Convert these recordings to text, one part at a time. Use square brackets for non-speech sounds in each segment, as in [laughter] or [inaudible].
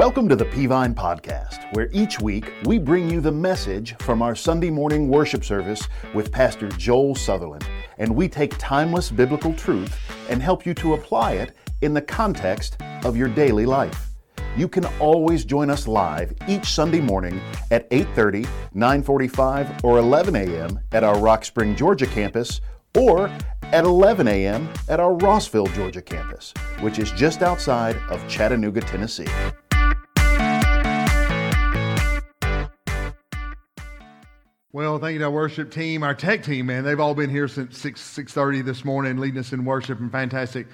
Welcome to the Peavine Podcast, where each week we bring you the message from our Sunday morning worship service with Pastor Joel Sutherland, and we take timeless biblical truth and help you to apply it in the context of your daily life. You can always join us live each Sunday morning at 8:30, 9:45, or 11 a.m. at our Rock Spring, Georgia campus or at 11 a.m. at our Rossville, Georgia campus, which is just outside of Chattanooga, Tennessee. Well, thank you to our worship team, our tech team, man. They've all been here since 6, 6.30 this morning, leading us in worship, and fantastic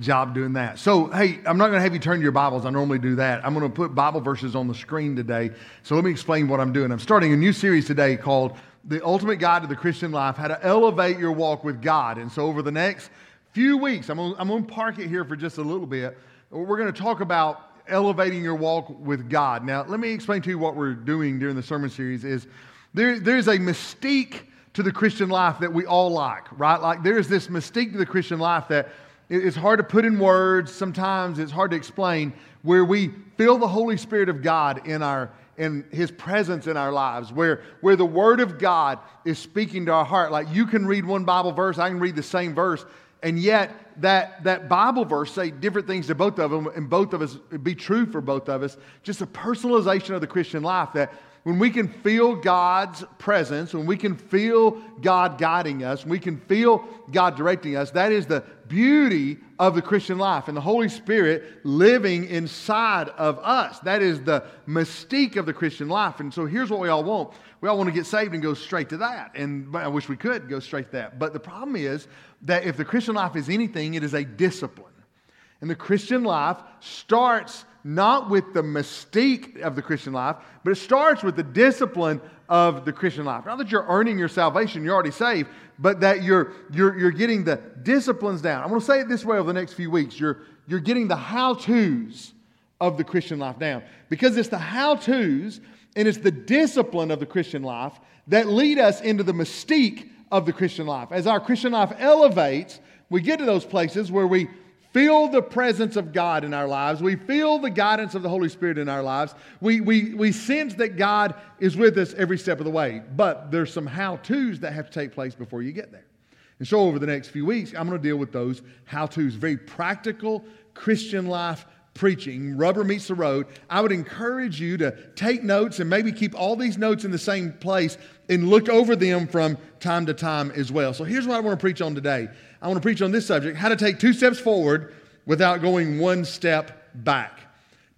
job doing that. So, hey, I'm not going to have you turn to your Bibles. I normally do that. I'm going to put Bible verses on the screen today. So let me explain what I'm doing. I'm starting a new series today called The Ultimate Guide to the Christian Life, How to Elevate Your Walk with God. And so over the next few weeks, I'm going to, I'm going to park it here for just a little bit. We're going to talk about elevating your walk with God. Now, let me explain to you what we're doing during the sermon series is there, there's a mystique to the Christian life that we all like, right? Like there's this mystique to the Christian life that it's hard to put in words. Sometimes it's hard to explain where we feel the Holy Spirit of God in our in his presence in our lives, where, where the word of God is speaking to our heart. Like you can read one Bible verse, I can read the same verse, and yet that, that Bible verse say different things to both of them, and both of us be true for both of us. Just a personalization of the Christian life that when we can feel God's presence, when we can feel God guiding us, we can feel God directing us, that is the beauty of the Christian life and the Holy Spirit living inside of us. That is the mystique of the Christian life. And so here's what we all want. We all want to get saved and go straight to that. And I wish we could go straight to that. But the problem is that if the Christian life is anything, it is a discipline. And the Christian life starts not with the mystique of the Christian life, but it starts with the discipline of the Christian life. Not that you're earning your salvation, you're already saved, but that you're, you're, you're getting the disciplines down. I'm going to say it this way over the next few weeks. You're, you're getting the how to's of the Christian life down. Because it's the how to's and it's the discipline of the Christian life that lead us into the mystique of the Christian life. As our Christian life elevates, we get to those places where we feel the presence of God in our lives. We feel the guidance of the Holy Spirit in our lives. We, we, we sense that God is with us every step of the way. But there's some how to's that have to take place before you get there. And so, over the next few weeks, I'm going to deal with those how to's, very practical Christian life preaching, rubber meets the road, I would encourage you to take notes and maybe keep all these notes in the same place and look over them from time to time as well. So here's what I want to preach on today. I want to preach on this subject how to take two steps forward without going one step back.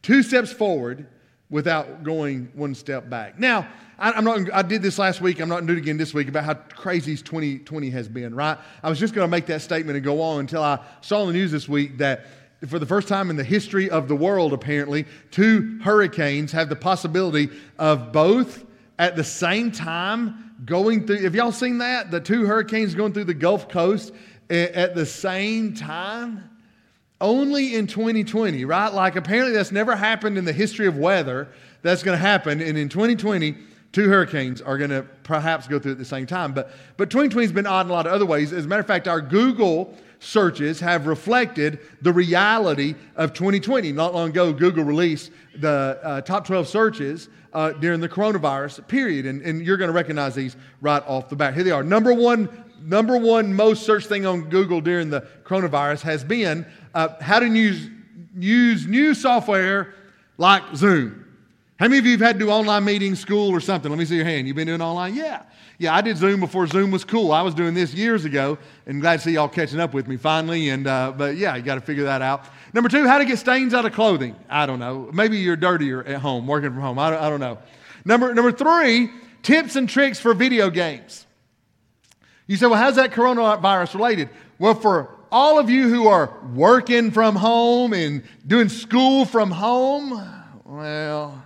Two steps forward without going one step back. Now, I, am not, I did this last week. I'm not going to do it again this week about how crazy 2020 has been, right? I was just going to make that statement and go on until I saw in the news this week that for the first time in the history of the world, apparently, two hurricanes have the possibility of both at the same time going through. Have y'all seen that? The two hurricanes going through the Gulf Coast at the same time? Only in 2020, right? Like apparently that's never happened in the history of weather. That's going to happen. And in 2020, two hurricanes are going to perhaps go through at the same time. But, but 2020 has been odd in a lot of other ways. As a matter of fact, our Google searches have reflected the reality of 2020. Not long ago, Google released the uh, top 12 searches uh, during the coronavirus period, and, and you're going to recognize these right off the bat. Here they are. Number one, number one most searched thing on Google during the coronavirus has been uh, how to use, use new software like Zoom. How many of you have had to do online meetings, school, or something? Let me see your hand. You've been doing online? Yeah. Yeah, I did Zoom before Zoom was cool. I was doing this years ago, and glad to see y'all catching up with me finally. And uh, but yeah, you got to figure that out. Number two, how to get stains out of clothing. I don't know. Maybe you're dirtier at home, working from home. I don't, I don't know. Number number three, tips and tricks for video games. You say, well, how's that coronavirus related? Well, for all of you who are working from home and doing school from home, well,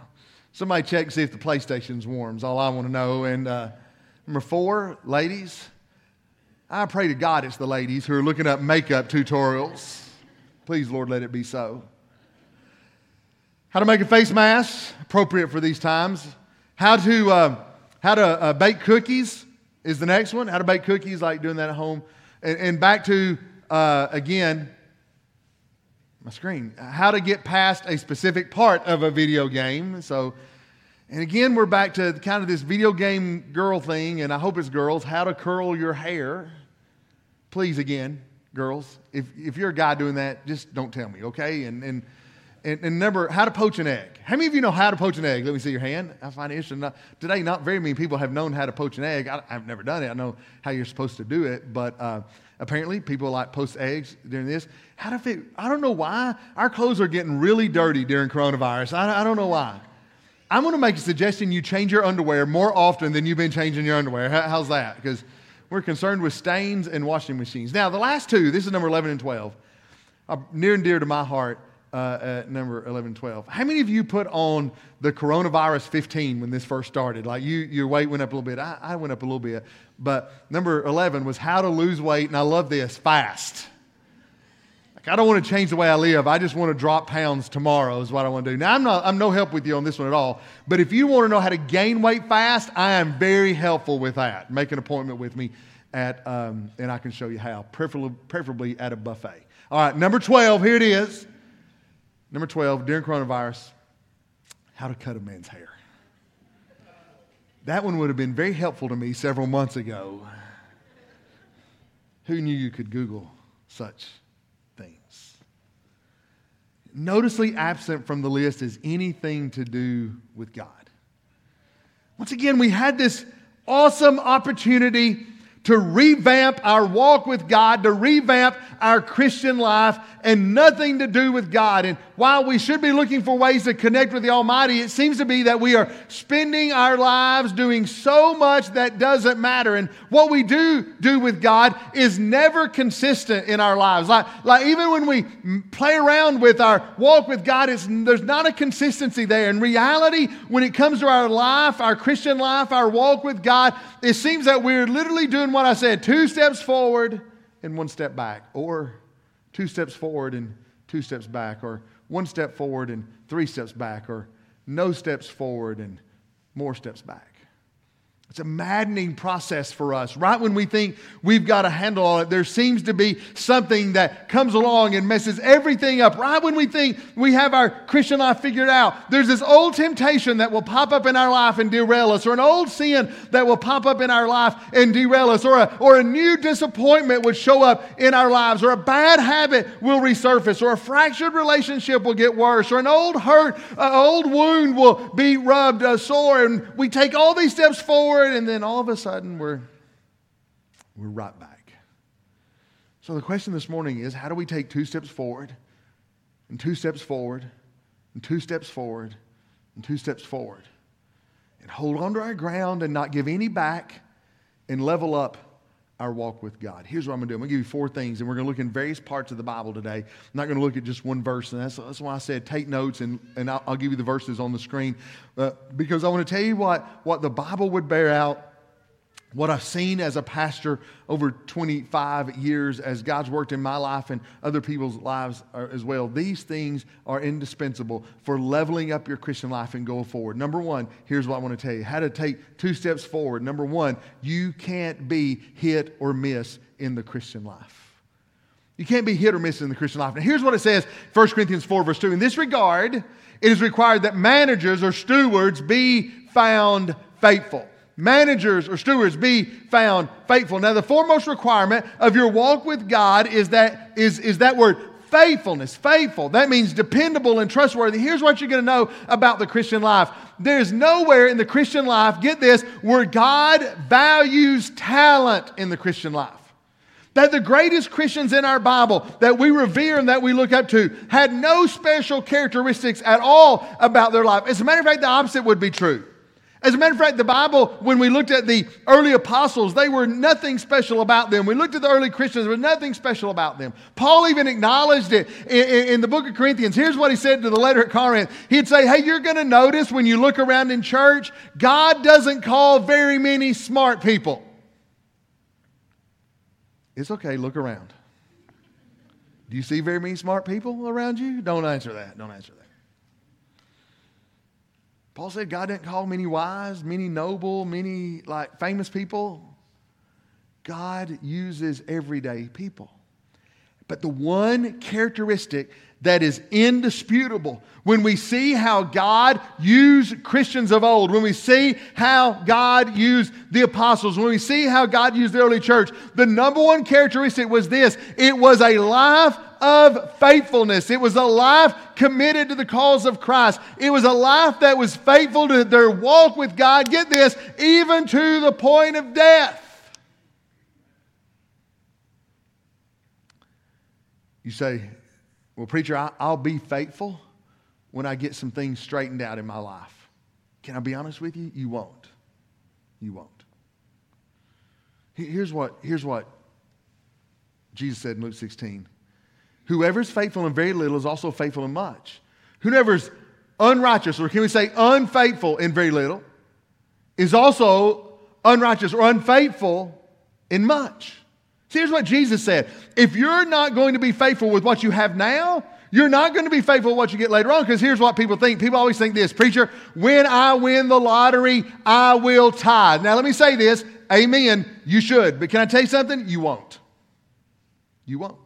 somebody check see if the PlayStation's warm. Is all I want to know. And uh, Number four, ladies. I pray to God it's the ladies who are looking up makeup tutorials. Please, Lord, let it be so. How to make a face mask, appropriate for these times. How to, uh, how to uh, bake cookies is the next one. How to bake cookies, like doing that at home. And, and back to, uh, again, my screen. How to get past a specific part of a video game. So, and again, we're back to kind of this video game girl thing, and I hope it's girls. How to curl your hair. Please, again, girls, if, if you're a guy doing that, just don't tell me, okay? And, and, and, and number, how to poach an egg. How many of you know how to poach an egg? Let me see your hand. I find it interesting. Today, not very many people have known how to poach an egg. I, have never done it. I know how you're supposed to do it, but uh, apparently people like post eggs during this. How to fit? I don't know why. Our clothes are getting really dirty during coronavirus. I, I don't know why. I'm going to make a suggestion you change your underwear more often than you've been changing your underwear. How's that? Because we're concerned with stains and washing machines. Now, the last two, this is number 11 and 12, are near and dear to my heart uh, number 11 12. How many of you put on the coronavirus 15 when this first started? Like you, your weight went up a little bit. I, I went up a little bit. But number 11 was how to lose weight, and I love this fast. Like, I don't want to change the way I live. I just want to drop pounds tomorrow, is what I want to do. Now, I'm, not, I'm no help with you on this one at all. But if you want to know how to gain weight fast, I am very helpful with that. Make an appointment with me, at, um, and I can show you how, preferably, preferably at a buffet. All right, number 12, here it is. Number 12, during coronavirus, how to cut a man's hair. That one would have been very helpful to me several months ago. Who knew you could Google such things? Noticeably absent from the list is anything to do with God. Once again, we had this awesome opportunity to revamp our walk with God, to revamp our Christian life, and nothing to do with God. And while we should be looking for ways to connect with the Almighty, it seems to be that we are spending our lives doing so much that doesn't matter. And what we do do with God is never consistent in our lives. Like, like even when we play around with our walk with God, it's, there's not a consistency there. In reality, when it comes to our life, our Christian life, our walk with God, it seems that we're literally doing what I said two steps forward and one step back, or two steps forward and two steps back, or one step forward and three steps back, or no steps forward and more steps back. It's a maddening process for us. Right when we think we've got a handle on it, there seems to be something that comes along and messes everything up. Right when we think we have our Christian life figured out, there's this old temptation that will pop up in our life and derail us, or an old sin that will pop up in our life and derail us, or a, or a new disappointment would show up in our lives, or a bad habit will resurface, or a fractured relationship will get worse, or an old hurt, an old wound will be rubbed sore, and we take all these steps forward and then all of a sudden we're, we're right back. So the question this morning is how do we take two steps forward, and two steps forward, and two steps forward, and two steps forward, and hold on to our ground and not give any back and level up our walk with God. Here's what I'm going to do. I'm going to give you four things, and we're going to look in various parts of the Bible today. I'm not going to look at just one verse, and that's, that's why I said take notes, and, and I'll, I'll give you the verses on the screen, uh, because I want to tell you what, what the Bible would bear out what I've seen as a pastor over 25 years as God's worked in my life and other people's lives as well. These things are indispensable for leveling up your Christian life and going forward. Number one, here's what I want to tell you how to take two steps forward. Number one, you can't be hit or miss in the Christian life. You can't be hit or miss in the Christian life. Now, here's what it says 1 Corinthians 4, verse 2. In this regard, it is required that managers or stewards be found faithful managers or stewards be found faithful. Now, the foremost requirement of your walk with God is that, is, is that word faithfulness. Faithful. That means dependable and trustworthy. Here's what you're going to know about the Christian life there's nowhere in the Christian life, get this, where God values talent in the Christian life. That the greatest Christians in our Bible that we revere and that we look up to had no special characteristics at all about their life. As a matter of fact, the opposite would be true. As a matter of fact, the Bible, when we looked at the early apostles, they were nothing special about them. We looked at the early Christians, there was nothing special about them. Paul even acknowledged it in, in the book of Corinthians. Here's what he said to the letter at Corinth. He'd say, Hey, you're going to notice when you look around in church, God doesn't call very many smart people. It's okay, look around. Do you see very many smart people around you? Don't answer that. Don't answer that. Paul said God didn't call many wise, many noble, many like famous people. God uses everyday people. But the one characteristic that is indisputable. When we see how God used Christians of old, when we see how God used the apostles, when we see how God used the early church, the number one characteristic was this it was a life of faithfulness. It was a life committed to the cause of Christ. It was a life that was faithful to their walk with God. Get this, even to the point of death. You say, well, preacher, I, will be faithful when I get some things straightened out in my life. Can I be honest with you? You won't. You won't. Here's what, here's what Jesus said in Luke 16 Whoever is faithful in very little is also faithful in much. Whoever is unrighteous, or can we say unfaithful in very little, is also unrighteous or unfaithful in much. Here's what Jesus said If you're not going to be faithful with what you have now, you're not going to be faithful with what you get later on because here's what people think. People always think this Preacher, when I win the lottery, I will tithe. Now, let me say this Amen. You should. But can I tell you something? You won't. You won't.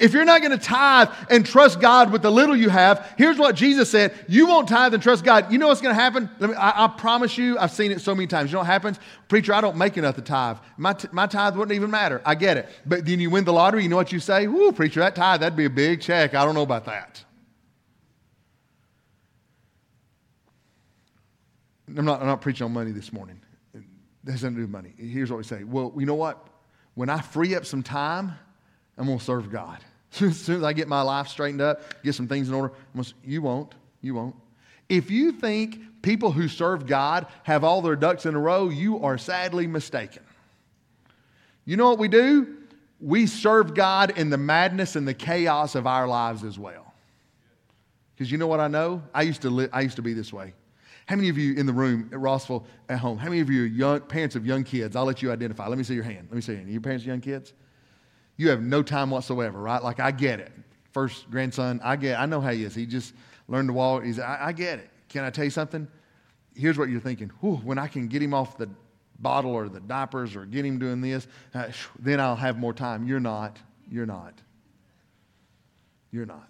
If you're not going to tithe and trust God with the little you have, here's what Jesus said You won't tithe and trust God. You know what's going to happen? Me, I, I, promise you, I've seen it so many times. You know what happens? Preacher, I don't make enough to tithe. My, t- my tithe wouldn't even matter. I get it. But then you win the lottery, you know what you say? Whoo, preacher, that tithe, that'd be a big check. I don't know about that. I'm not, I'm not preaching on money this morning. It has nothing to do with money. Here's what we say. Well, you know what? When I free up some time, I'm going to serve God. [laughs] As soon as I get my life straightened up, get some things in order, you won't. You won't. If you think people who serve God have all their ducks in a row, you are sadly mistaken. You know what we do? We serve God in the madness and the chaos of our lives as well. Because you know what I know? I used to live, I used to be this way. How many of you in the room at Rossville at home? How many of you are young parents of young kids? I'll let you identify. Let me see your hand. Let me see your hand. Are you parents of young kids? You have no time whatsoever, right? Like I get it. First grandson, I get. I know how he is. He just learned to walk. He's. I, I get it. Can I tell you something? Here's what you're thinking. Whew, when I can get him off the bottle or the diapers or get him doing this, uh, then I'll have more time. You're not. You're not. You're not.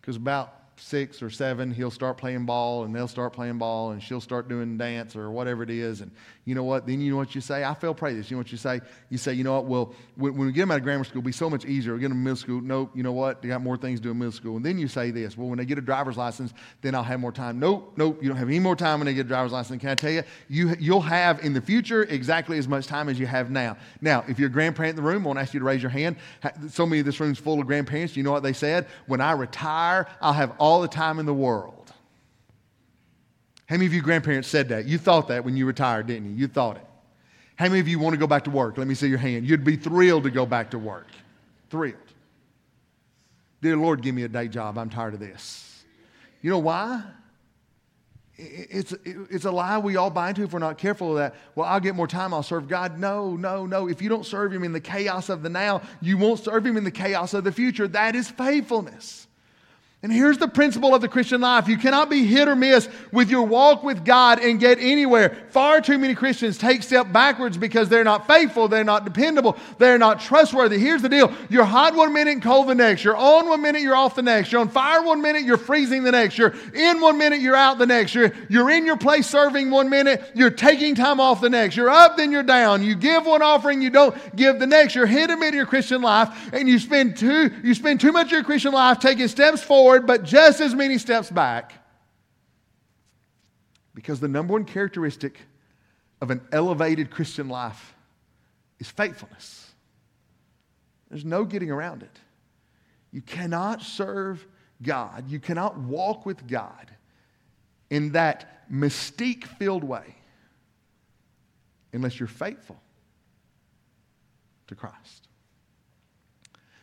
Because about six or seven, he'll start playing ball and they'll start playing ball and she'll start doing dance or whatever it is. And you know what? Then you know what you say? I feel pray this. You know what you say? You say, you know what? Well, when, we get them out of grammar school, it'll be so much easier. We get them in middle school. Nope. You know what? They got more things to do in middle school. And then you say this. Well, when they get a driver's license, then I'll have more time. Nope. Nope. You don't have any more time when they get a driver's license. Can I tell you? you you'll have in the future exactly as much time as you have now. Now, if you're a grandparent in the room, I want to ask you to raise your hand. So many of this room's full of grandparents. You know what they said? When I retire, I'll have all the time in the world world. How many of you grandparents said that? You thought that when you retired, didn't you? You thought it. How many of you want to go back to work? Let me see your hand. You'd be thrilled to go back to work. Thrilled. Dear Lord, give me a day job. I'm tired of this. You know why? It's, it's a lie we all buy into if we're not careful of that. Well, I'll get more time, I'll serve God. No, no, no. If you don't serve Him in the chaos of the now, you won't serve Him in the chaos of the future. That is faithfulness. And here's the principle of the Christian life. You cannot be hit or miss with your walk with God and get anywhere. Far too many Christians take step backwards because they're not faithful, they're not dependable, they're not trustworthy. Here's the deal. You're hot one minute and cold the next. You're on one minute, you're off the next. You're on fire one minute, you're freezing the next. You're in one minute, you're out the next. You're, you're in your place serving one minute, you're taking time off the next. You're up, then you're down. You give one offering, you don't give the next. You're hit or miss your Christian life, and you spend too, you spend too much of your Christian life taking steps forward forward, but just as many steps back. Because the number one characteristic of an elevated Christian life is faithfulness. There's no getting around it. You cannot serve God, you cannot walk with God in that mystique filled way unless you're faithful to Christ.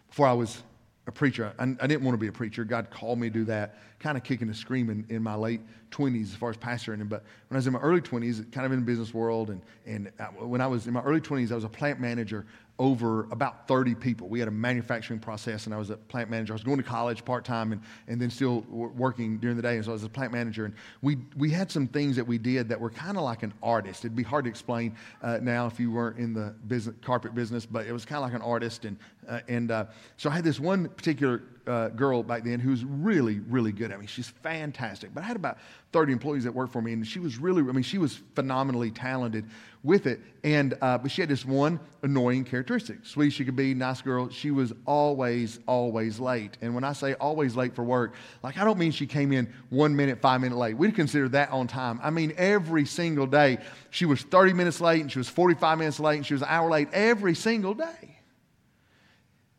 Before I was a preacher. I, I, didn't want to be a preacher. God called me to do that, kind of kicking and screaming in my late 20s as far as pastoring. But when I was in my early 20s, kind of in the business world, and, and when I was in my early 20s, I was a plant manager over about 30 people. We had a manufacturing process, and I was a plant manager. I was going to college part time and, and then still working during the day. And so I was a plant manager. And we, we had some things that we did that were kind of like an artist. It'd be hard to explain uh, now if you weren't in the business, carpet business, but it was kind of like an artist. And, uh, and uh, so I had this one particular uh, girl back then who was really, really good at me. She's fantastic. But I had about 30 employees that worked for me, and she was really, I mean, she was phenomenally talented with it. And, uh, but she had this one annoying characteristic. Sweet she could be, nice girl. She was always, always late. And when I say always late for work, like I don't mean she came in one minute, five minutes late. We'd consider that on time. I mean, every single day, she was 30 minutes late, and she was 45 minutes late, and she was an hour late every single day.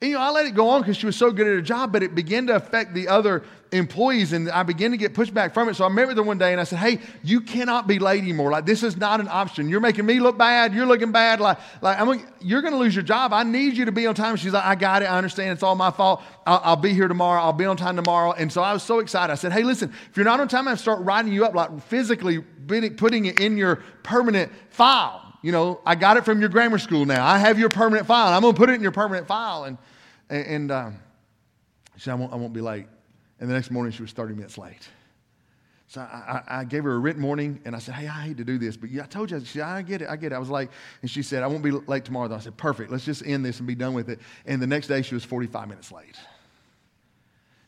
And, you know, I let it go on because she was so good at her job, but it began to affect the other employees, and I began to get pushback from it. So I met with her one day, and I said, "Hey, you cannot be late anymore. Like this is not an option. You're making me look bad. You're looking bad. Like, like I'm, you're going to lose your job. I need you to be on time." She's like, "I got it. I understand. It's all my fault. I'll, I'll, be here tomorrow. I'll be on time tomorrow." And so I was so excited. I said, "Hey, listen, if you're not on time, I start writing you up, like physically putting it in your permanent file." you know, I got it from your grammar school now. I have your permanent file. I'm going to put it in your permanent file. And, and um, she said, I won't, I won't be late. And the next morning, she was 30 minutes late. So I, I, gave her a written warning, and I said, "Hey, I hate to do this, but yeah, I told you." She said, "I get it, I get it." I was late, and she said, "I won't be late tomorrow." Though. I said, "Perfect. Let's just end this and be done with it." And the next day, she was 45 minutes late.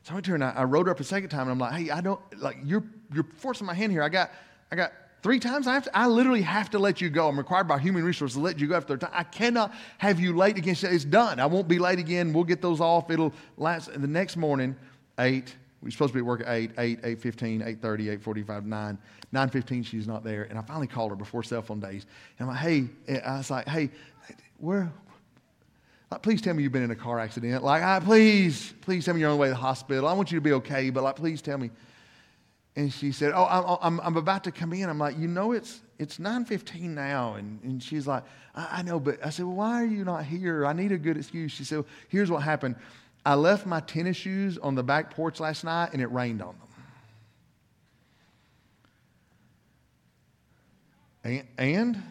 So I went to her and I, I wrote her up a second time, and I'm like, "Hey, I don't like you're you're forcing my hand here. I got I got Three times I have to, I literally have to let you go. I'm required by human resources to let you go after time. I cannot have you late again. It's done. I won't be late again. We'll get those off. It'll last. And the next morning, 8, we're supposed to be at work at 8, 8, 8.15, 8.30, 8.45, 9. 9.15, she's not there. And I finally called her before cell phone days. And I'm like, hey, I was like, hey, where, like, please tell me you've been in a car accident. Like, I, please, please tell me you're on the way to the hospital. I want you to be okay, but like, please tell me. And she said, Oh, I'm, I'm, I'm about to come in. I'm like, You know, it's, it's 9.15 now. And, and she's like, I, I know, but I said, Well, why are you not here? I need a good excuse. She said, Here's what happened. I left my tennis shoes on the back porch last night and it rained on them. And, and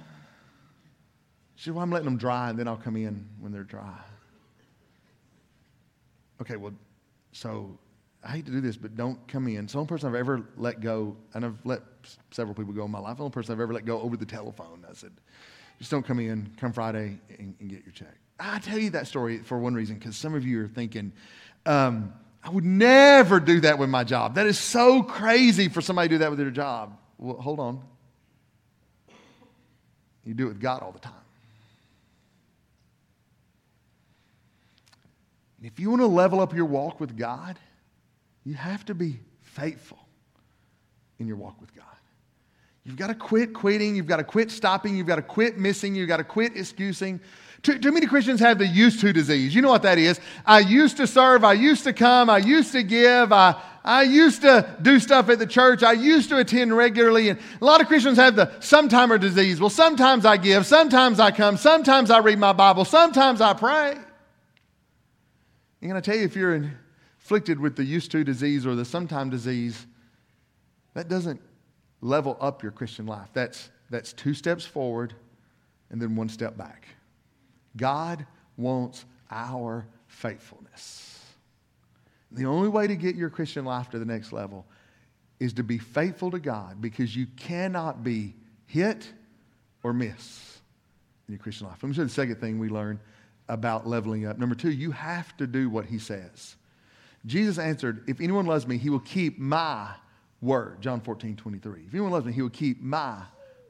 she said, Well, I'm letting them dry and then I'll come in when they're dry. Okay, well, so I hate to do this, but don't come in. It's the only person I've ever let go, and I've let several people go in my life. The only person I've ever let go over the telephone. I said, just don't come in. Come Friday and, and get your check. I tell you that story for one reason, because some of you are thinking, um, I would never do that with my job. That is so crazy for somebody to do that with their job. Well, hold on. You do it with God all the time. And if you want to level up your walk with God, you have to be faithful in your walk with God. You've got to quit quitting. You've got to quit stopping. You've got to quit missing. You've got to quit excusing. Too, too, many Christians have the used to disease. You know what that is. I used to serve. I used to come. I used to give. I, I used to do stuff at the church. I used to attend regularly. And a lot of Christians have the sometimer disease. Well, sometimes I give. Sometimes I come. Sometimes I read my Bible. Sometimes I pray. And I tell you, if you're in afflicted with the used to disease or the sometime disease, that doesn't level up your Christian life. That's, that's two steps forward and then one step back. God wants our faithfulness. The only way to get your Christian life to the next level is to be faithful to God because you cannot be hit or miss in your Christian life. Let me show you the second thing we learn about leveling up. Number two, you have to do what he says. Jesus answered, If anyone loves me, he will keep my word. John 14, 23. If anyone loves me, he will keep my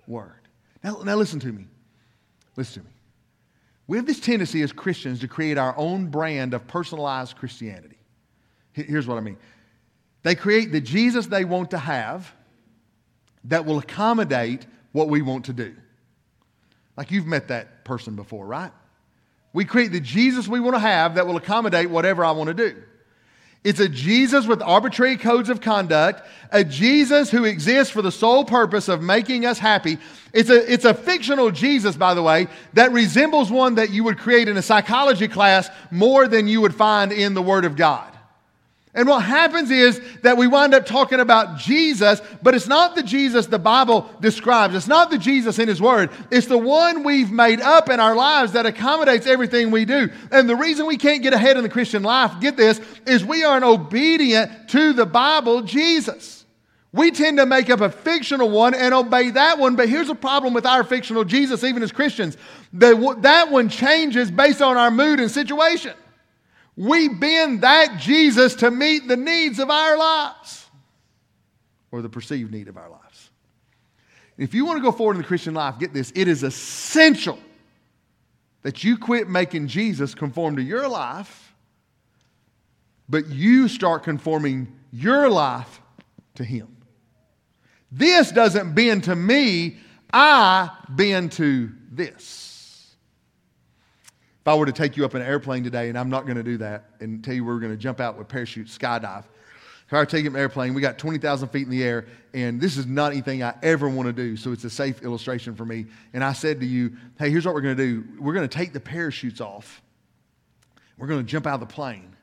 word. Now, now listen to me. Listen to me. We have this tendency as Christians to create our own brand of personalized Christianity. Here's what I mean they create the Jesus they want to have that will accommodate what we want to do. Like you've met that person before, right? We create the Jesus we want to have that will accommodate whatever I want to do. It's a Jesus with arbitrary codes of conduct, a Jesus who exists for the sole purpose of making us happy. It's a, it's a fictional Jesus, by the way, that resembles one that you would create in a psychology class more than you would find in the Word of God. And what happens is that we wind up talking about Jesus, but it's not the Jesus the Bible describes. It's not the Jesus in His Word. It's the one we've made up in our lives that accommodates everything we do. And the reason we can't get ahead in the Christian life, get this, is we aren't obedient to the Bible, Jesus. We tend to make up a fictional one and obey that one, but here's a problem with our fictional Jesus, even as Christians. That one changes based on our mood and situation. We bend that Jesus to meet the needs of our lives or the perceived need of our lives. If you want to go forward in the Christian life, get this it is essential that you quit making Jesus conform to your life, but you start conforming your life to Him. This doesn't bend to me, I bend to this. If I were to take you up in an airplane today, and I'm not going to do that, and tell you we're going to jump out with parachutes, skydive. If I were to take you up an airplane, we got 20,000 feet in the air, and this is not anything I ever want to do, so it's a safe illustration for me. And I said to you, hey, here's what we're going to do. We're going to take the parachutes off. We're going to jump out of the plane.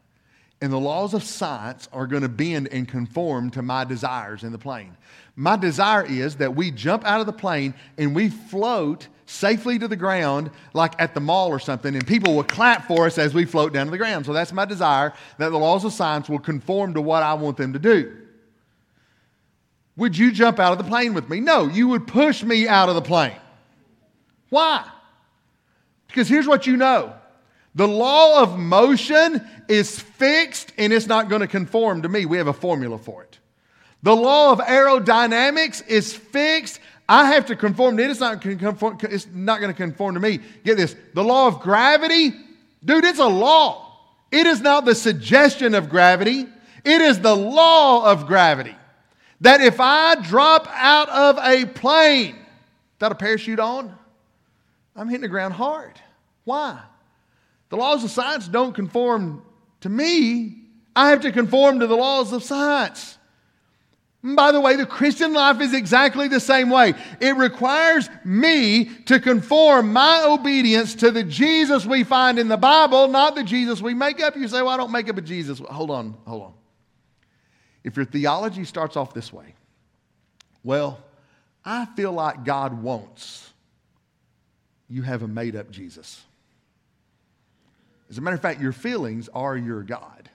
And the laws of science are going to bend and conform to my desires in the plane. My desire is that we jump out of the plane and we float safely to the ground, like at the mall or something, and people will clap for us as we float down to the ground. So that's my desire that the laws of science will conform to what I want them to do. Would you jump out of the plane with me? No, you would push me out of the plane. Why? Because here's what you know the law of motion is fixed and it's not going to conform to me. We have a formula for it. The law of aerodynamics is fixed I have to conform to it. It's not, it's not going to conform to me. Get this the law of gravity, dude, it's a law. It is not the suggestion of gravity, it is the law of gravity. That if I drop out of a plane without a parachute on, I'm hitting the ground hard. Why? The laws of science don't conform to me. I have to conform to the laws of science. By the way, the Christian life is exactly the same way. It requires me to conform my obedience to the Jesus we find in the Bible, not the Jesus we make up. You say, well, I don't make up a Jesus. Hold on, hold on. If your theology starts off this way, well, I feel like God wants, you have a made up Jesus. As a matter of fact, your feelings are your God.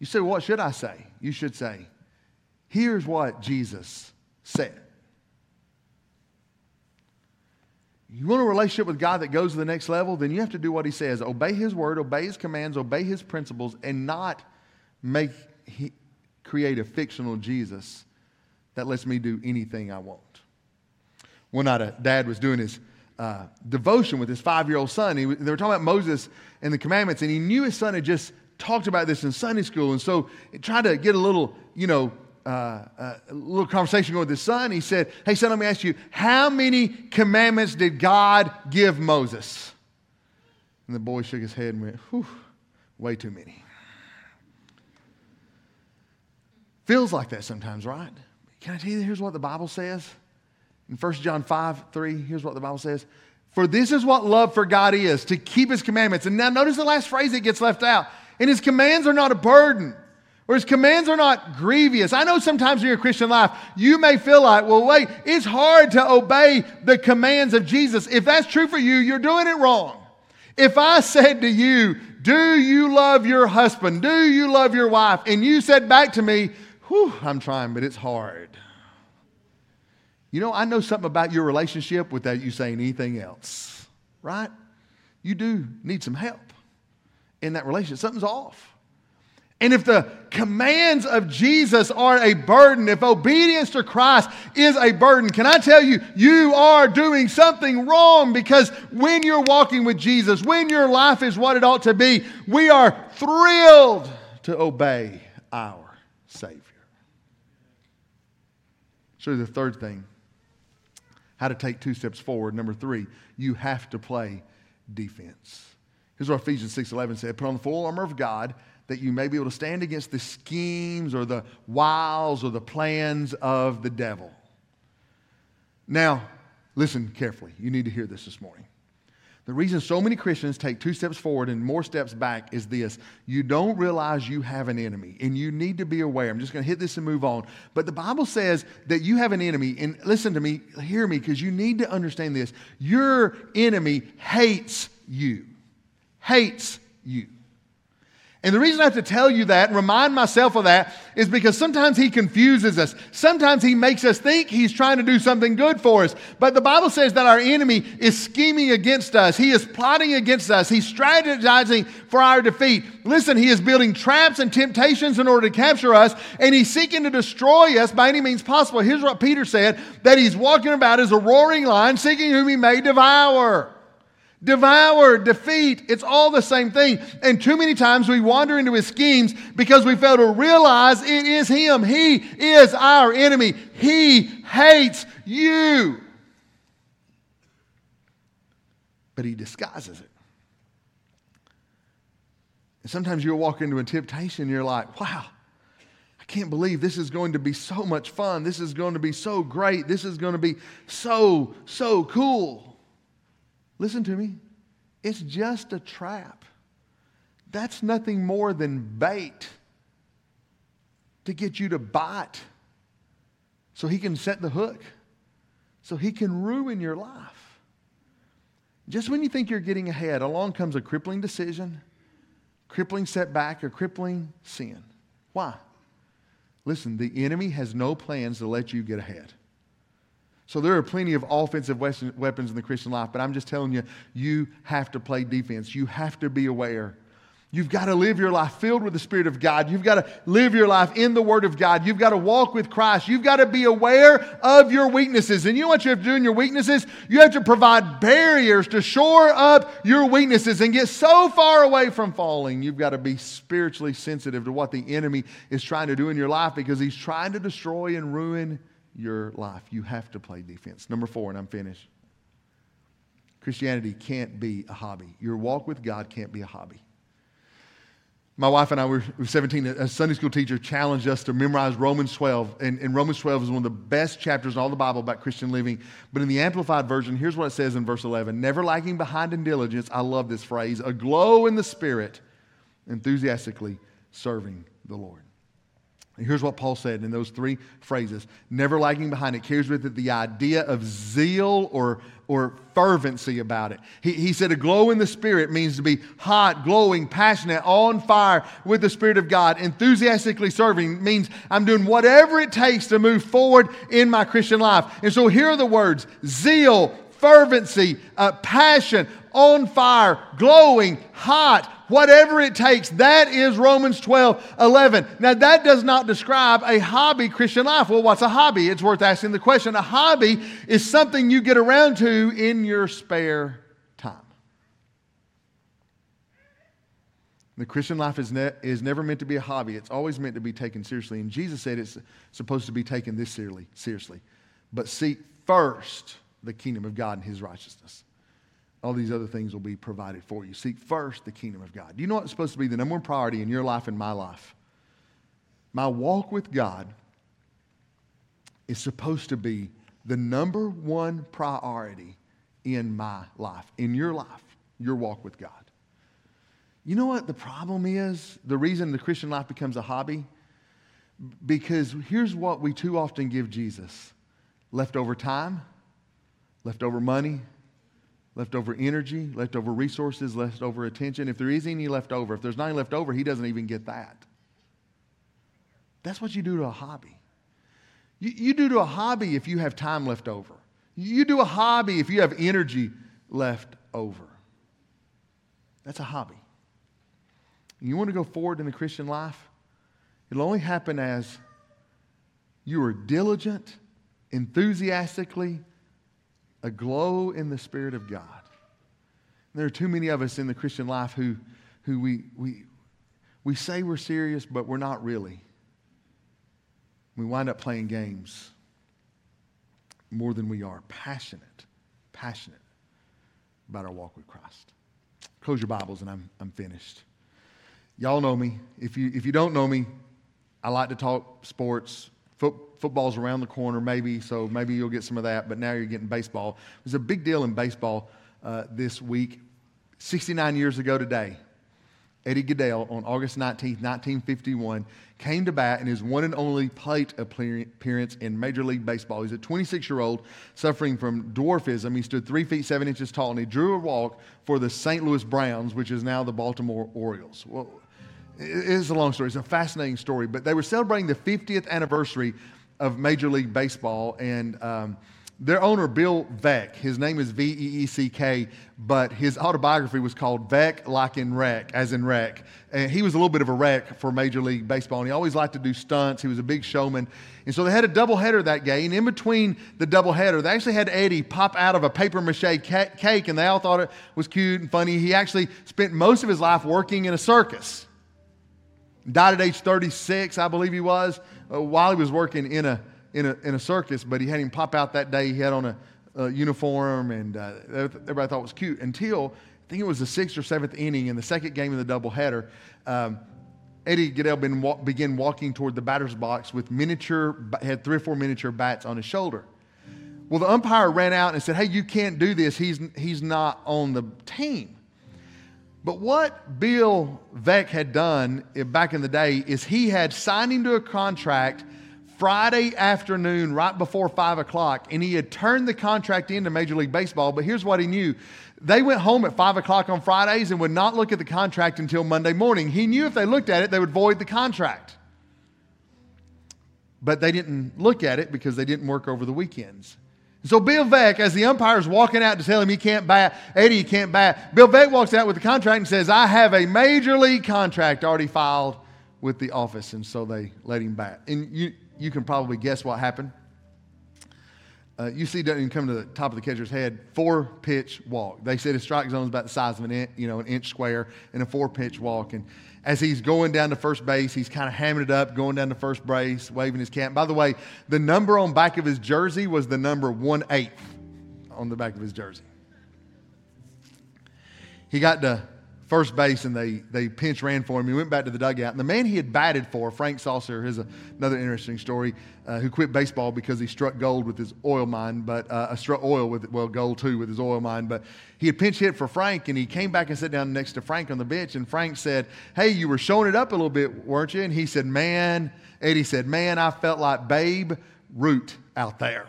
You say, well, what should I say? You should say, Here's what Jesus said. You want a relationship with God that goes to the next level? Then you have to do what He says. Obey His word, obey His commands, obey His principles, and not make create a fictional Jesus that lets me do anything I want. One night, a dad was doing his uh, devotion with his five year old son. He, they were talking about Moses and the commandments, and he knew his son had just talked about this in Sunday school. And so he tried to get a little, you know, uh, uh, a little conversation going with his son. He said, Hey, son, let me ask you, how many commandments did God give Moses? And the boy shook his head and went, Whew, way too many. Feels like that sometimes, right? Can I tell you, here's what the Bible says? In 1 John 5 3, here's what the Bible says. For this is what love for God is, to keep his commandments. And now notice the last phrase that gets left out. And his commands are not a burden or his commands are not grievous. I know sometimes in your Christian life, you may feel like, well, wait, it's hard to obey the commands of Jesus. If that's true for you, you're doing it wrong. If I said to you, do you love your husband? Do you love your wife? And you said back to me, whew, I'm trying, but it's hard. You know, I know something about your relationship without you saying anything else, right? You do need some help in that relationship. Something's off. And if the commands of Jesus are a burden, if obedience to Christ is a burden, can I tell you, you are doing something wrong because when you're walking with Jesus, when your life is what it ought to be, we are thrilled to obey our Savior. So, the third thing how to take two steps forward. Number three, you have to play defense. Here's what Ephesians 6:11 said: Put on the full armor of God that you may be able to stand against the schemes or the wiles or the plans of the devil. Now, listen carefully. You need to hear this this morning. The reason so many Christians take two steps forward and more steps back is this. You don't realize you have an enemy, and you need to be aware. I'm just going to hit this and move on. But the Bible says that you have an enemy, and listen to me, hear me, because you need to understand this. Your enemy hates you. Hates you. And the reason I have to tell you that and remind myself of that is because sometimes he confuses us. Sometimes he makes us think he's trying to do something good for us. But the Bible says that our enemy is scheming against us. He is plotting against us. He's strategizing for our defeat. Listen, he is building traps and temptations in order to capture us, and he's seeking to destroy us by any means possible. Here's what Peter said that he's walking about as a roaring lion, seeking whom he may devour. Devour, defeat, it's all the same thing. And too many times we wander into his schemes because we fail to realize it is him. He is our enemy. He hates you. But he disguises it. And sometimes you'll walk into a temptation and you're like, wow, I can't believe this is going to be so much fun. This is going to be so great. This is going to be so, so cool. Listen to me. It's just a trap. That's nothing more than bait to get you to bite so he can set the hook, so he can ruin your life. Just when you think you're getting ahead, along comes a crippling decision, crippling setback, or crippling sin. Why? Listen, the enemy has no plans to let you get ahead. So there are plenty of offensive weapons in the Christian life, but I'm just telling you, you have to play defense. You have to be aware. You've got to live your life filled with the Spirit of God. You've got to live your life in the Word of God. You've got to walk with Christ. You've got to be aware of your weaknesses. And you know what you have to do in your weaknesses? You have to provide barriers to shore up your weaknesses and get so far away from falling. You've got to be spiritually sensitive to what the enemy is trying to do in your life because he's trying to destroy and ruin your life. You have to play defense. Number four, and I'm finished. Christianity can't be a hobby. Your walk with God can't be a hobby. My wife and I were, 17. A Sunday school teacher challenged us to memorize Romans 12. And, and, Romans 12 is one of the best chapters in all the Bible about Christian living. But in the Amplified Version, here's what it says in verse 11 Never lagging behind in diligence, I love this phrase, aglow in the Spirit, enthusiastically serving the Lord. And here's what Paul said in those three phrases never lagging behind it carries with it the idea of zeal or, or fervency about it. He, he said a glow in the Spirit means to be hot, glowing, passionate, on fire with the Spirit of God. Enthusiastically serving means I'm doing whatever it takes to move forward in my Christian life. And so here are the words zeal, fervency, uh, passion, on fire, glowing, hot, whatever it takes. That is Romans 12, 11. Now, that does not describe a hobby Christian life. Well, what's a hobby? It's worth asking the question. A hobby is something you get around to in your spare time. The Christian life is, ne- is never meant to be a hobby. It's always meant to be taken seriously. And Jesus said it's supposed to be taken this seriously. seriously. But seek first the kingdom of God and his righteousness all these other things will be provided for you. Seek first the kingdom of God. Do you know what's supposed to be the number one priority in your life and my life? My walk with God is supposed to be the number one priority in my life, in your life, your walk with God. You know what the problem is? The reason the Christian life becomes a hobby? Because here's what we too often give Jesus leftover time, leftover money, leftover energy, leftover resources, leftover attention. If there is any left over, if there's not left over, he doesn't even get that. That's what you do to a hobby. You, you do to a hobby if you have time left over. You do a hobby if you have energy left over. That's a hobby. You want to go forward in the Christian life? It'll only happen as you are diligent, enthusiastically aglow in the Spirit of God. There are too many of us in the Christian life who, who we, we, we say we're serious, but we're not really. We wind up playing games more than we are passionate, passionate about our walk with Christ. Close your Bibles and I'm, I'm finished. Y'all know me. If you, if you don't know me, I like to talk sports, Foot, football's around the corner, maybe, so maybe you'll get some of that, but now you're getting baseball. There's a big deal in baseball uh, this week. 69 years ago today, Eddie Gaedel, on August 19, 1951, came to bat in his one and only plate appearance in Major League Baseball. He's a 26 year old suffering from dwarfism. He stood three feet seven inches tall and he drew a walk for the St. Louis Browns, which is now the Baltimore Orioles. Well, it is a long story. It's a fascinating story, but they were celebrating the 50th anniversary of Major League Baseball, and um, their owner, Bill Veeck, his name is V E E C K, but his autobiography was called Veeck Like in Wreck, as in wreck. And he was a little bit of a wreck for Major League Baseball, and he always liked to do stunts. He was a big showman. And so they had a doubleheader that day, and in between the doubleheader, they actually had Eddie pop out of a paper mache cake, and they all thought it was cute and funny. He actually spent most of his life working in a circus. Died at age 36, I believe he was, uh, while he was working in a in a, in a circus, but he had him pop out that day. He had on a, a uniform, and uh, everybody thought it was cute until I think it was the sixth or seventh inning in the second game of the doubleheader. Um, Eddie Gaedel been, began walking toward the batter's box with miniature, had three or four miniature bats on his shoulder. Well, the umpire ran out and said, Hey, you can't do this. He's, he's not on the team. But what Bill Veeck had done back in the day is he had signed him to a contract Friday afternoon, right before 5 o'clock, and he had turned the contract into Major League Baseball. But here's what he knew they went home at 5 o'clock on Fridays and would not look at the contract until Monday morning. He knew if they looked at it, they would void the contract. But they didn't look at it because they didn't work over the weekends. So Bill Veeck, as the umpire's walking out to tell him he can't bat, Eddie, he can't bat, Bill Veeck walks out with the contract and says, I have a major league contract already filed with the office. And so they let him bat. And you, you can probably guess what happened. Uh, you see, doesn't even come to the top of the catcher's head. Four pitch walk. They said his strike zone is about the size of an inch, you know, an inch square, and a four pitch walk. And as he's going down to first base, he's kind of hamming it up, going down to first base, waving his cap. By the way, the number on back of his jersey was the number one eighth on the back of his jersey. He got to first base and they, they pinch ran for him. He went back to the dugout. And the man he had batted for, Frank Saucier, is another interesting story, uh, who quit baseball because he struck gold with his oil mine, but uh, struck oil with, well, gold too with his oil mine. But he had pinch hit for Frank and he came back and sat down next to Frank on the bench. And Frank said, Hey, you were showing it up a little bit, weren't you? And he said, Man, Eddie said, Man, I felt like Babe Ruth out there.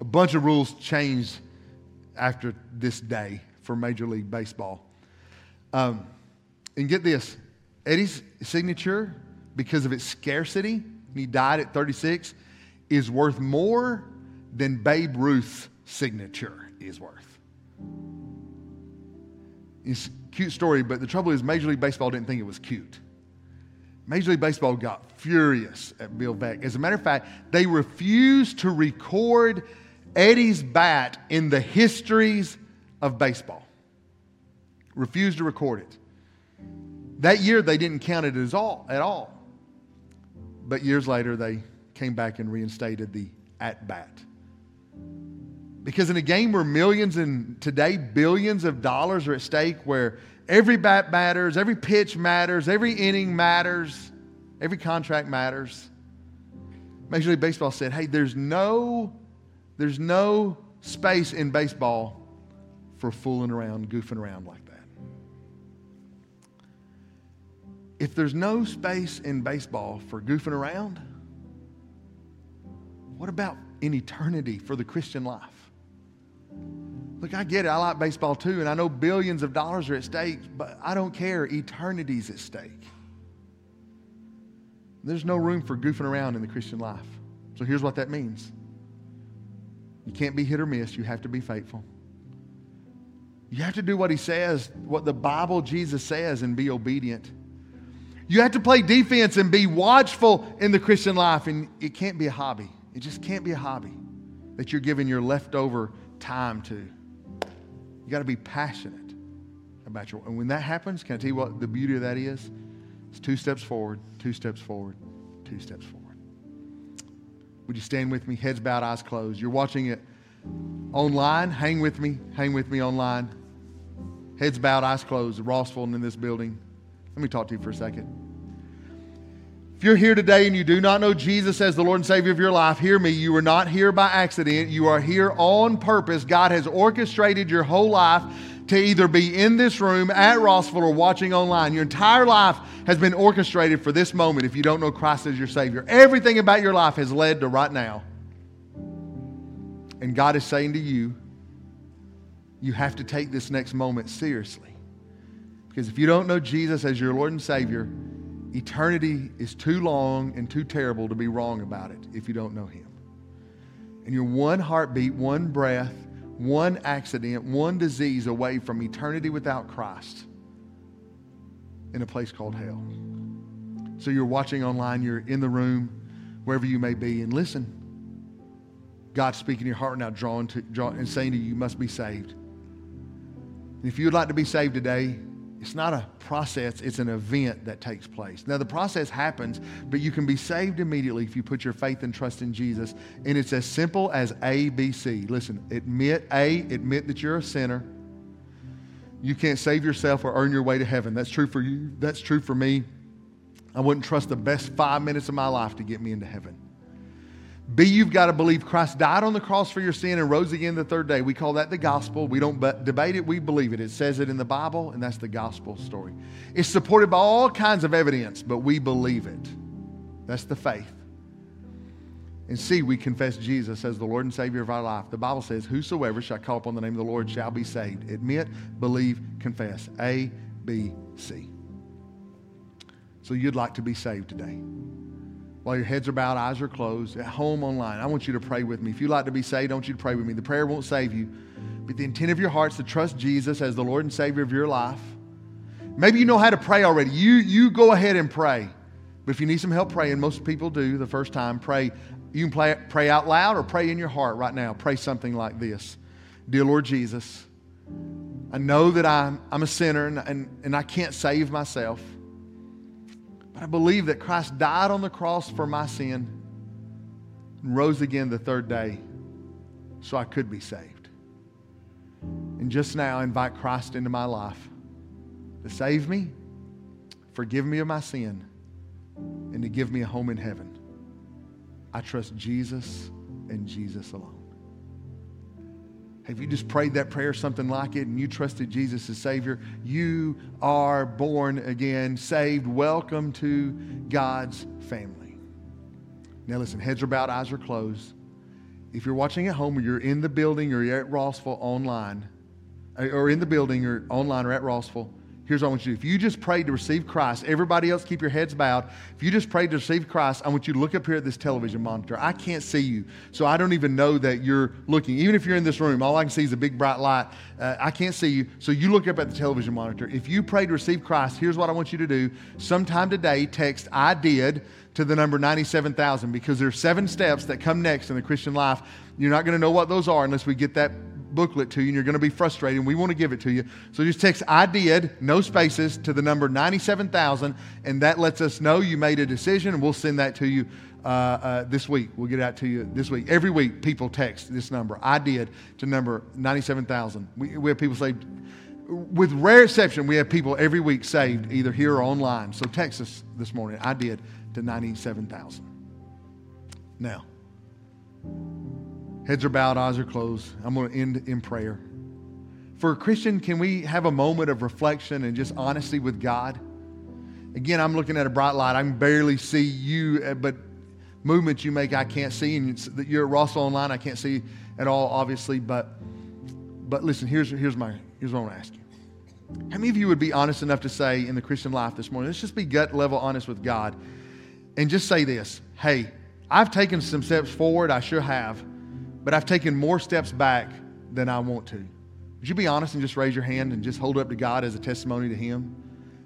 A bunch of rules changed after this day for Major League Baseball. Um, and get this Eddie's signature, because of its scarcity, and he died at 36, is worth more than Babe Ruth's signature is worth. It's a cute story, but the trouble is, Major League Baseball didn't think it was cute. Major League Baseball got furious at Bill Veeck. As a matter of fact, they refused to record Eddie's bat in the histories of baseball. Refused to record it. That year, they didn't count it as all, at all. But years later, they came back and reinstated the at bat. Because in a game where millions and today billions of dollars are at stake, where every bat matters, every pitch matters, every inning matters, every contract matters, Major League Baseball said, hey, there's no there's no space in baseball for fooling around, goofing around like that. If there's no space in baseball for goofing around, what about in eternity for the Christian life? Look, I get it. I like baseball too, and I know billions of dollars are at stake, but I don't care. Eternity's at stake. There's no room for goofing around in the Christian life. So here's what that means you can't be hit or miss. You have to be faithful. You have to do what he says, what the Bible, Jesus says, and be obedient. You have to play defense and be watchful in the Christian life. And it can't be a hobby. It just can't be a hobby that you're giving your leftover time to. You got to be passionate about your. And when that happens, can I tell you what the beauty of that is? It's two steps forward, two steps forward, two steps forward. Would you stand with me? Heads bowed, eyes closed. You're watching it online. Hang with me. Hang with me online. Heads bowed, eyes closed. Rossville in this building. Let me talk to you for a second. If you're here today and you do not know Jesus as the Lord and Savior of your life, hear me. You are not here by accident. You are here on purpose. God has orchestrated your whole life to either be in this room at Rossville or watching online. Your entire life has been orchestrated for this moment if you don't know Christ as your Savior. Everything about your life has led to right now. And God is saying to you, you have to take this next moment seriously. Because if you don't know Jesus as your Lord and Savior, eternity is too long and too terrible to be wrong about it if you don't know Him. And you're one heartbeat, one breath, one accident, one disease away from eternity without Christ in a place called hell. So you're watching online, you're in the room, wherever you may be, and listen. God's speaking your heart now, drawing to, draw, and saying to you, you must be saved. And if you'd like to be saved today, it's not a process, it's an event that takes place. Now, the process happens, but you can be saved immediately if you put your faith and trust in Jesus. And it's as simple as A, B, C. Listen, admit A, admit that you're a sinner. You can't save yourself or earn your way to heaven. That's true for you, that's true for me. I wouldn't trust the best five minutes of my life to get me into heaven. B, you've got to believe Christ died on the cross for your sin and rose again the third day. We call that the gospel. We don't debate it, we believe it. It says it in the Bible, and that's the gospel story. It's supported by all kinds of evidence, but we believe it. That's the faith. And C, we confess Jesus as the Lord and Savior of our life. The Bible says, Whosoever shall call upon the name of the Lord shall be saved. Admit, believe, confess. A, B, C. So you'd like to be saved today while your heads are bowed, eyes are closed, at home online, I want you to pray with me. If you'd like to be saved, want you to pray with me. The prayer won't save you, but the intent of your heart is to trust Jesus as the Lord and Savior of your life. Maybe you know how to pray already. You, you go ahead and pray. But if you need some help praying, most people do the first time, pray. You can play, pray out loud or pray in your heart right now. Pray something like this Dear Lord Jesus, I know that I'm, I'm a sinner and, and, and I can't save myself. I believe that Christ died on the cross for my sin and rose again the third day so I could be saved. And just now, I invite Christ into my life to save me, forgive me of my sin, and to give me a home in heaven. I trust Jesus and Jesus alone. Have you just prayed that prayer, something like it, and you trusted Jesus as Savior? You are born again, saved. Welcome to God's family. Now, listen, heads are bowed, eyes are closed. If you're watching at home or you're in the building or you're at Rossville online, or in the building or online or at Rossville, Here's what I want you to do. If you just prayed to receive Christ, everybody else keep your heads bowed. If you just prayed to receive Christ, I want you to look up here at this television monitor. I can't see you, so I don't even know that you're looking. Even if you're in this room, all I can see is a big bright light. Uh, I can't see you, so you look up at the television monitor. If you prayed to receive Christ, here's what I want you to do. Sometime today, text I did to the number 97,000 because there are seven steps that come next in the Christian life. You're not going to know what those are unless we get that booklet to you and you're going to be frustrated and we want to give it to you. So just text I did, no spaces, to the number 97,000 and that lets us know you made a decision and we'll send that to you uh, uh, this week. We'll get it out to you this week. Every week, people text this number. I did to number 97,000. We, we have people saved. With rare exception, we have people every week saved either here or online. So text us this morning. I did to 97,000. Now, Heads are bowed, eyes are closed. I'm going to end in prayer. For a Christian, can we have a moment of reflection and just honesty with God? Again, I'm looking at a bright light. I can barely see you, uh, but movements you make, I can't see. And you're at Rossville Online, I can't see at all, obviously. But, but listen, here's, here's, my, here's what I want to ask you. How many of you would be honest enough to say in the Christian life this morning, let's just be gut level honest with God and just say this Hey, I've taken some steps forward, I sure have but I've taken more steps back than I want to. Would you be honest and just raise your hand and just hold it up to God as a testimony to Him?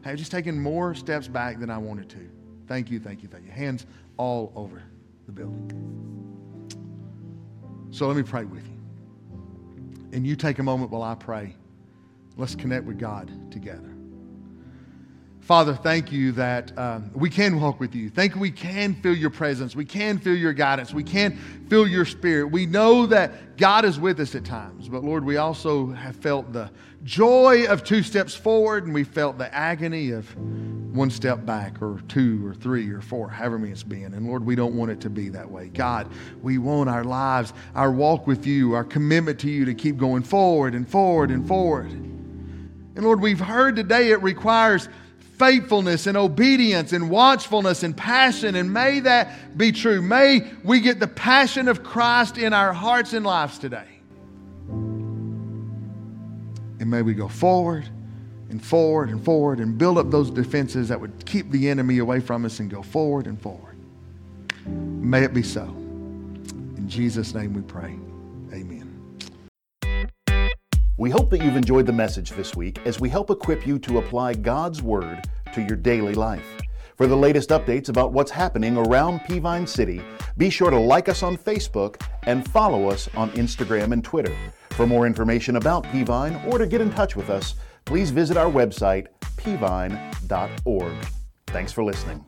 Hey, I've just taken more steps back than I wanted to. Thank you, thank you, thank you. Hands all over the building. So let me pray with you. And you take a moment while I pray. Let's connect with God together. Father, thank you that um, we can walk with you. Thank you we can feel your presence. We can feel your guidance. We can feel your spirit. We know that God is with us at times. But Lord, we also have felt the joy of two steps forward and we felt the agony of one step back or two or three or four, however many it's been. And Lord, we don't want it to be that way. God, we want our lives, our walk with you, our commitment to you to keep going forward and forward and forward. And Lord, we've heard today it requires faithfulness and obedience and watchfulness and passion. And may that be true. May we get the passion of Christ in our hearts and lives today. And may we go forward and forward and forward and build up those defenses that would keep the enemy away from us and go forward and forward. May it be so. In Jesus' name we pray. We hope that you've enjoyed the message this week as we help equip you to apply God's Word to your daily life. For the latest updates about what's happening around Peavine City, be sure to like us on Facebook and follow us on Instagram and Twitter. For more information about Peavine or to get in touch with us, please visit our website, peavine.org. Thanks for listening.